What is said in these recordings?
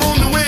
I'm on the way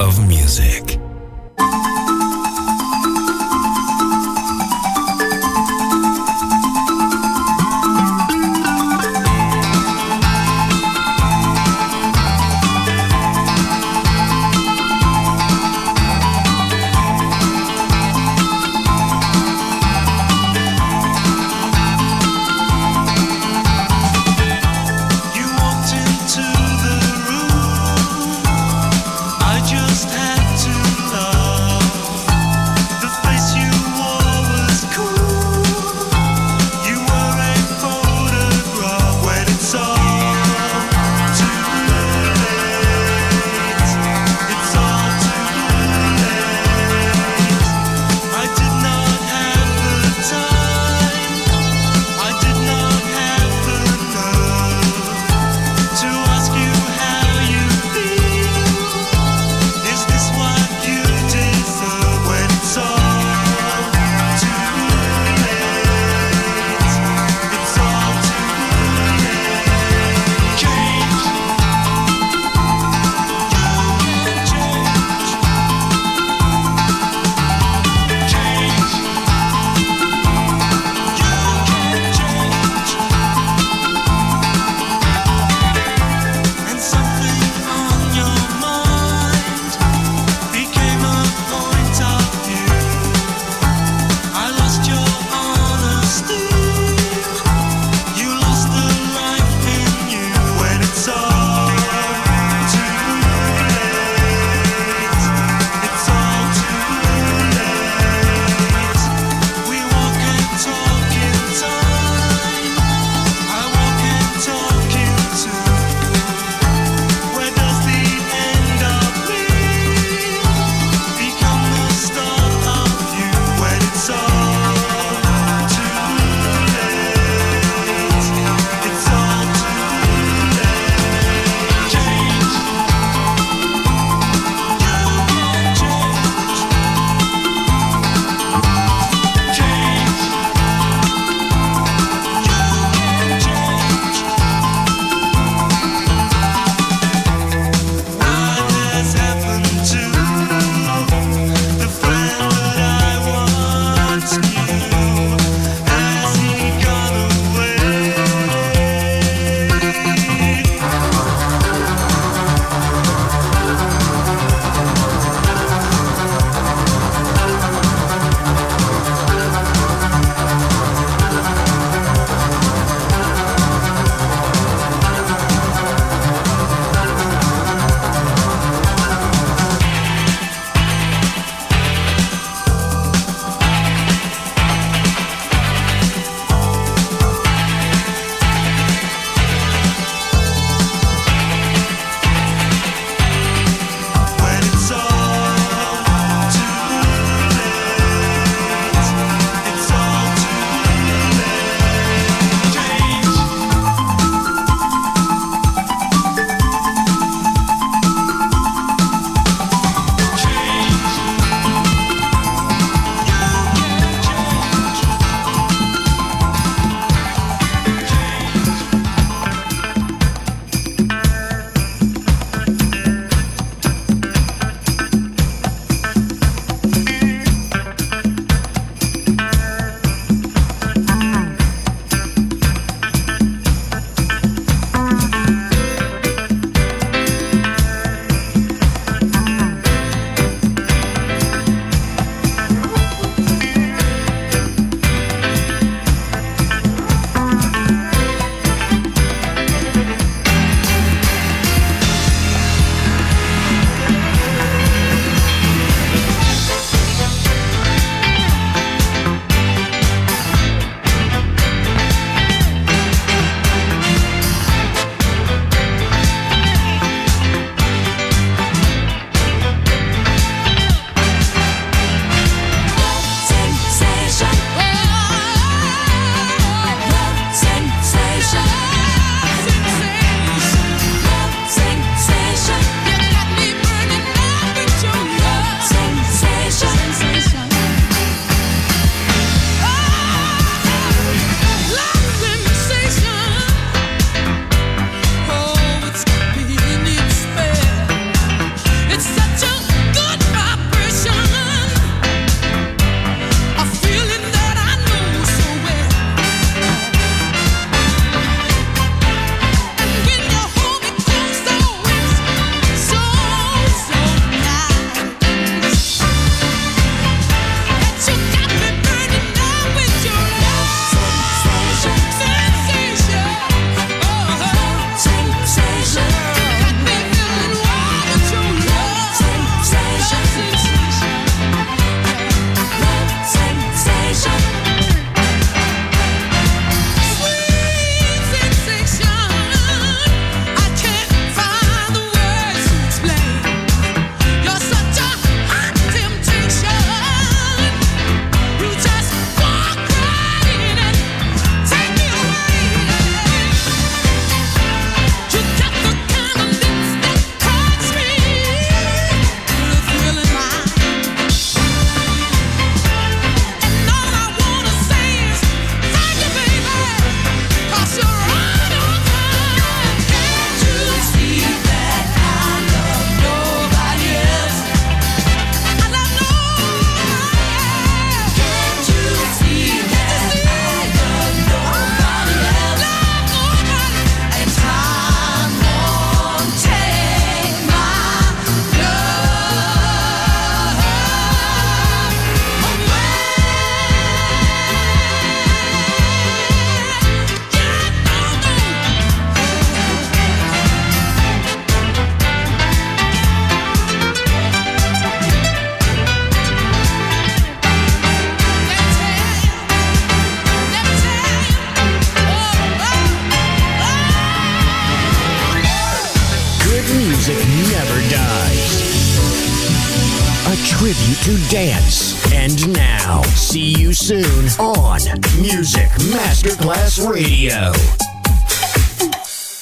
Of music.